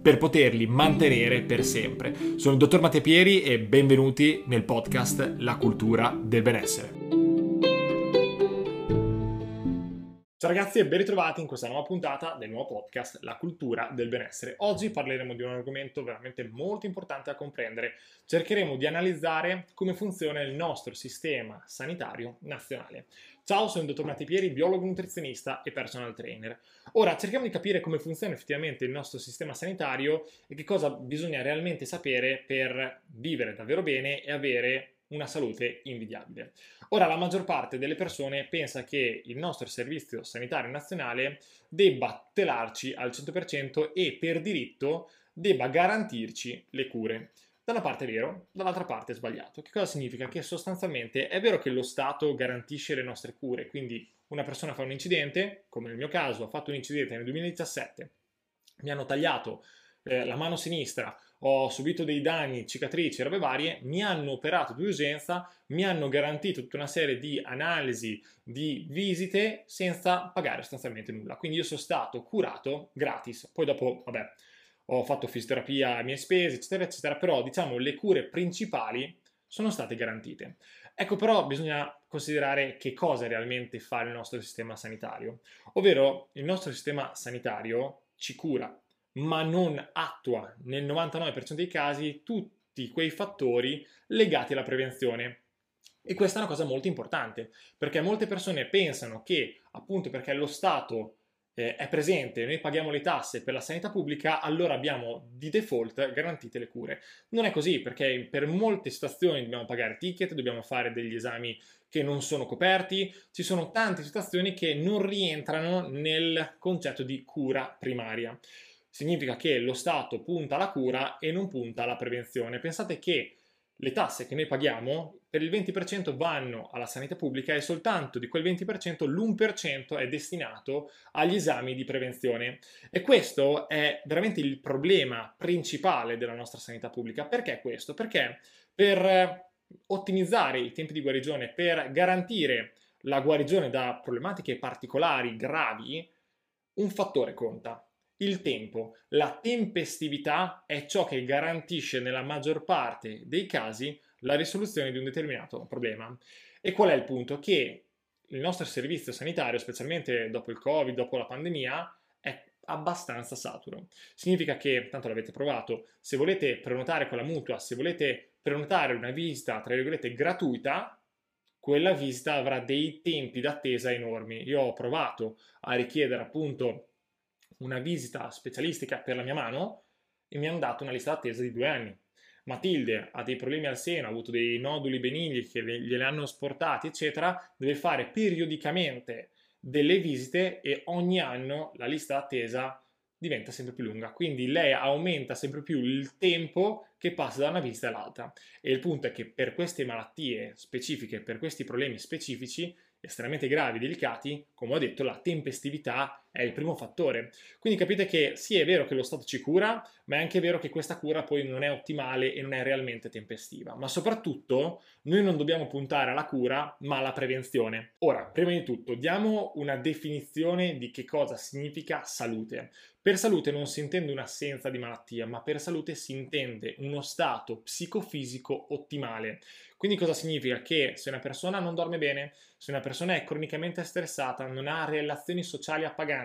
per poterli mantenere per sempre. Sono il dottor Matteo Pieri e benvenuti nel podcast La cultura del benessere. Ciao ragazzi e ben ritrovati in questa nuova puntata del nuovo podcast La cultura del benessere. Oggi parleremo di un argomento veramente molto importante da comprendere. Cercheremo di analizzare come funziona il nostro sistema sanitario nazionale. Ciao, sono il dottor Matti Pieri, biologo nutrizionista e personal trainer. Ora cerchiamo di capire come funziona effettivamente il nostro sistema sanitario e che cosa bisogna realmente sapere per vivere davvero bene e avere una salute invidiabile. Ora, la maggior parte delle persone pensa che il nostro servizio sanitario nazionale debba telarci al 100% e per diritto debba garantirci le cure. Da una parte è vero, dall'altra parte è sbagliato. Che cosa significa? Che sostanzialmente è vero che lo Stato garantisce le nostre cure, quindi una persona fa un incidente, come nel mio caso, ho fatto un incidente nel 2017, mi hanno tagliato eh, la mano sinistra, ho subito dei danni, cicatrici, robe varie, mi hanno operato di urgenza, mi hanno garantito tutta una serie di analisi, di visite senza pagare sostanzialmente nulla. Quindi io sono stato curato gratis. Poi dopo, vabbè, ho fatto fisioterapia a mie spese, eccetera, eccetera, però diciamo le cure principali sono state garantite. Ecco però bisogna considerare che cosa realmente fa il nostro sistema sanitario, ovvero il nostro sistema sanitario ci cura, ma non attua nel 99% dei casi tutti quei fattori legati alla prevenzione. E questa è una cosa molto importante, perché molte persone pensano che appunto perché lo Stato eh, è presente, noi paghiamo le tasse per la sanità pubblica, allora abbiamo di default garantite le cure. Non è così perché per molte situazioni dobbiamo pagare ticket, dobbiamo fare degli esami che non sono coperti, ci sono tante situazioni che non rientrano nel concetto di cura primaria. Significa che lo Stato punta alla cura e non punta alla prevenzione. Pensate che le tasse che noi paghiamo per il 20% vanno alla sanità pubblica e soltanto di quel 20% l'1% è destinato agli esami di prevenzione. E questo è veramente il problema principale della nostra sanità pubblica. Perché questo? Perché per ottimizzare i tempi di guarigione, per garantire la guarigione da problematiche particolari gravi, un fattore conta, il tempo, la tempestività è ciò che garantisce nella maggior parte dei casi la risoluzione di un determinato problema. E qual è il punto? Che il nostro servizio sanitario, specialmente dopo il Covid, dopo la pandemia, è abbastanza saturo. Significa che, tanto l'avete provato, se volete prenotare con la mutua, se volete prenotare una visita, tra virgolette, gratuita, quella visita avrà dei tempi d'attesa enormi. Io ho provato a richiedere appunto una visita specialistica per la mia mano e mi hanno dato una lista d'attesa di due anni. Matilde ha dei problemi al seno, ha avuto dei noduli benigni che glieli hanno sportati, eccetera, deve fare periodicamente delle visite e ogni anno la lista d'attesa diventa sempre più lunga. Quindi lei aumenta sempre più il tempo che passa da una visita all'altra. E il punto è che per queste malattie specifiche, per questi problemi specifici, estremamente gravi, delicati, come ho detto, la tempestività è il primo fattore. Quindi capite che sì, è vero che lo Stato ci cura, ma è anche vero che questa cura poi non è ottimale e non è realmente tempestiva. Ma soprattutto noi non dobbiamo puntare alla cura, ma alla prevenzione. Ora, prima di tutto, diamo una definizione di che cosa significa salute. Per salute non si intende un'assenza di malattia, ma per salute si intende uno stato psicofisico ottimale. Quindi cosa significa? Che se una persona non dorme bene, se una persona è cronicamente stressata, non ha relazioni sociali appaganti,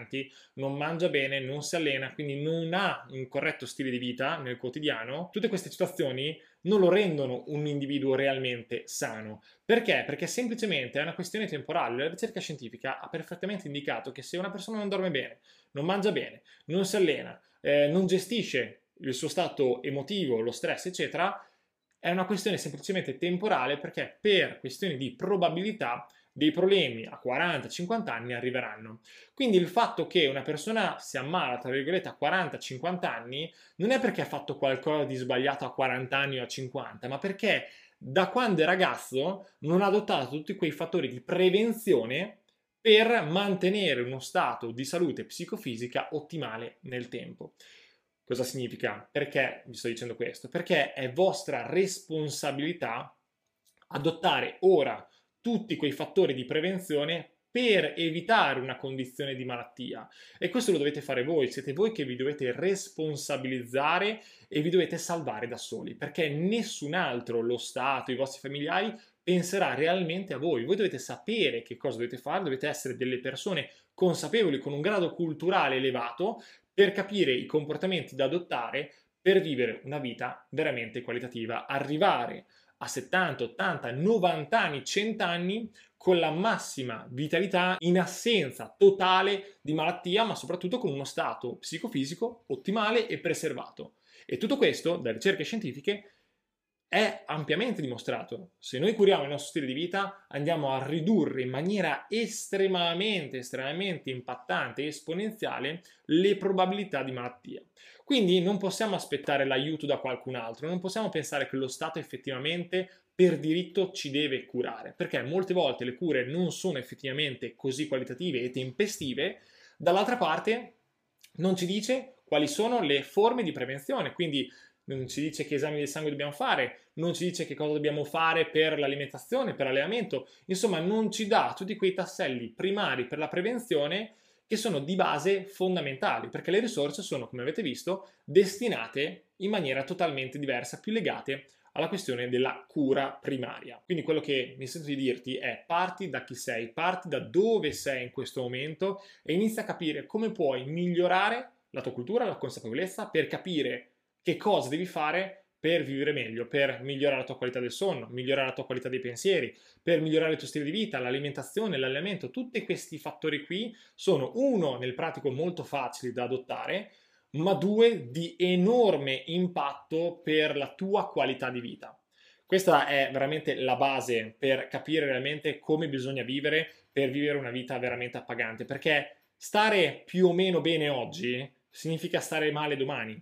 non mangia bene, non si allena, quindi non ha un corretto stile di vita nel quotidiano, tutte queste situazioni non lo rendono un individuo realmente sano. Perché? Perché semplicemente è una questione temporale. La ricerca scientifica ha perfettamente indicato che se una persona non dorme bene, non mangia bene, non si allena, eh, non gestisce il suo stato emotivo, lo stress, eccetera, è una questione semplicemente temporale perché per questioni di probabilità dei problemi a 40-50 anni arriveranno. Quindi il fatto che una persona si ammala, tra virgolette, a 40-50 anni non è perché ha fatto qualcosa di sbagliato a 40 anni o a 50, ma perché da quando è ragazzo non ha adottato tutti quei fattori di prevenzione per mantenere uno stato di salute psicofisica ottimale nel tempo. Cosa significa? Perché vi sto dicendo questo? Perché è vostra responsabilità adottare ora tutti quei fattori di prevenzione per evitare una condizione di malattia. E questo lo dovete fare voi, siete voi che vi dovete responsabilizzare e vi dovete salvare da soli, perché nessun altro, lo Stato, i vostri familiari, penserà realmente a voi. Voi dovete sapere che cosa dovete fare, dovete essere delle persone consapevoli, con un grado culturale elevato, per capire i comportamenti da adottare per vivere una vita veramente qualitativa, arrivare a 70, 80, 90 anni, 100 anni con la massima vitalità in assenza totale di malattia, ma soprattutto con uno stato psicofisico ottimale e preservato. E tutto questo, da ricerche scientifiche, è ampiamente dimostrato. Se noi curiamo il nostro stile di vita, andiamo a ridurre in maniera estremamente, estremamente impattante e esponenziale le probabilità di malattia. Quindi non possiamo aspettare l'aiuto da qualcun altro, non possiamo pensare che lo Stato effettivamente per diritto ci deve curare, perché molte volte le cure non sono effettivamente così qualitative e tempestive, dall'altra parte non ci dice quali sono le forme di prevenzione, quindi non ci dice che esami del sangue dobbiamo fare, non ci dice che cosa dobbiamo fare per l'alimentazione, per l'allenamento, insomma non ci dà tutti quei tasselli primari per la prevenzione che sono di base fondamentali, perché le risorse sono, come avete visto, destinate in maniera totalmente diversa, più legate alla questione della cura primaria. Quindi quello che mi sento di dirti è parti da chi sei, parti da dove sei in questo momento e inizia a capire come puoi migliorare la tua cultura, la consapevolezza per capire che cosa devi fare per vivere meglio, per migliorare la tua qualità del sonno, migliorare la tua qualità dei pensieri, per migliorare il tuo stile di vita, l'alimentazione, l'allenamento. Tutti questi fattori qui sono uno nel pratico molto facili da adottare, ma due di enorme impatto per la tua qualità di vita. Questa è veramente la base per capire realmente come bisogna vivere per vivere una vita veramente appagante, perché stare più o meno bene oggi significa stare male domani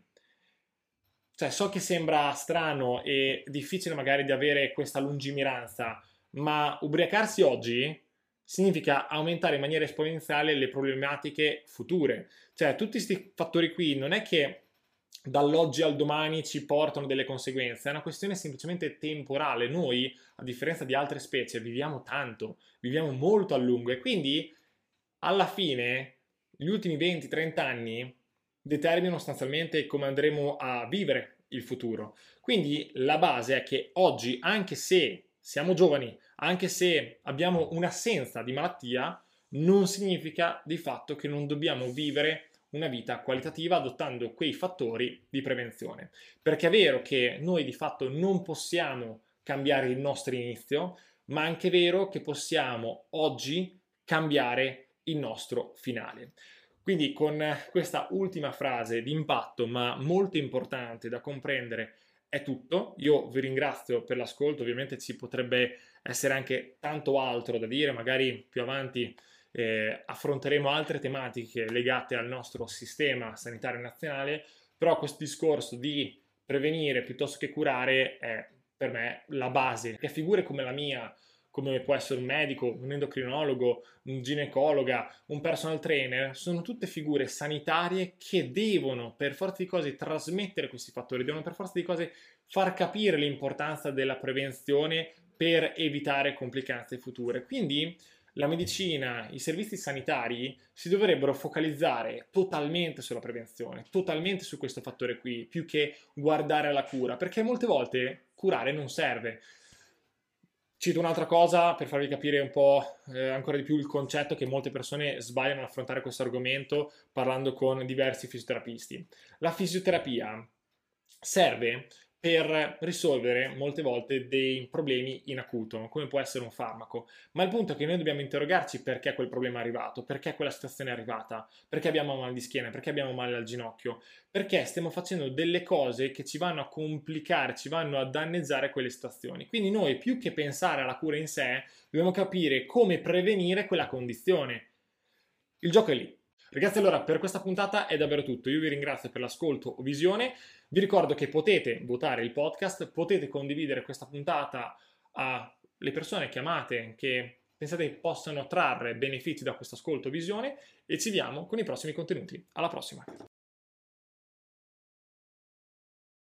cioè, so che sembra strano e difficile magari di avere questa lungimiranza, ma ubriacarsi oggi significa aumentare in maniera esponenziale le problematiche future. Cioè, tutti questi fattori qui non è che dall'oggi al domani ci portano delle conseguenze, è una questione semplicemente temporale. Noi, a differenza di altre specie, viviamo tanto, viviamo molto a lungo e quindi alla fine gli ultimi 20-30 anni determinano sostanzialmente come andremo a vivere il futuro. Quindi la base è che oggi, anche se siamo giovani, anche se abbiamo un'assenza di malattia, non significa di fatto che non dobbiamo vivere una vita qualitativa adottando quei fattori di prevenzione. Perché è vero che noi di fatto non possiamo cambiare il nostro inizio, ma è anche vero che possiamo oggi cambiare il nostro finale. Quindi con questa ultima frase di impatto, ma molto importante da comprendere, è tutto. Io vi ringrazio per l'ascolto, ovviamente ci potrebbe essere anche tanto altro da dire, magari più avanti eh, affronteremo altre tematiche legate al nostro sistema sanitario nazionale, però questo discorso di prevenire piuttosto che curare è per me la base, che figure come la mia come può essere un medico, un endocrinologo, un ginecologa, un personal trainer, sono tutte figure sanitarie che devono per forza di cose trasmettere questi fattori, devono per forza di cose far capire l'importanza della prevenzione per evitare complicanze future. Quindi la medicina, i servizi sanitari si dovrebbero focalizzare totalmente sulla prevenzione, totalmente su questo fattore qui, più che guardare alla cura, perché molte volte curare non serve. Cito un'altra cosa per farvi capire un po' eh, ancora di più il concetto che molte persone sbagliano ad affrontare questo argomento parlando con diversi fisioterapisti. La fisioterapia serve per risolvere molte volte dei problemi in acuto, come può essere un farmaco. Ma il punto è che noi dobbiamo interrogarci perché quel problema è arrivato, perché quella situazione è arrivata, perché abbiamo mal di schiena, perché abbiamo male al ginocchio, perché stiamo facendo delle cose che ci vanno a complicare, ci vanno a danneggiare quelle situazioni. Quindi noi, più che pensare alla cura in sé, dobbiamo capire come prevenire quella condizione. Il gioco è lì. Ragazzi, allora per questa puntata è davvero tutto. Io vi ringrazio per l'ascolto o visione. Vi ricordo che potete votare il podcast, potete condividere questa puntata alle persone che amate, che pensate possano trarre benefici da questo ascolto o visione e ci vediamo con i prossimi contenuti. Alla prossima!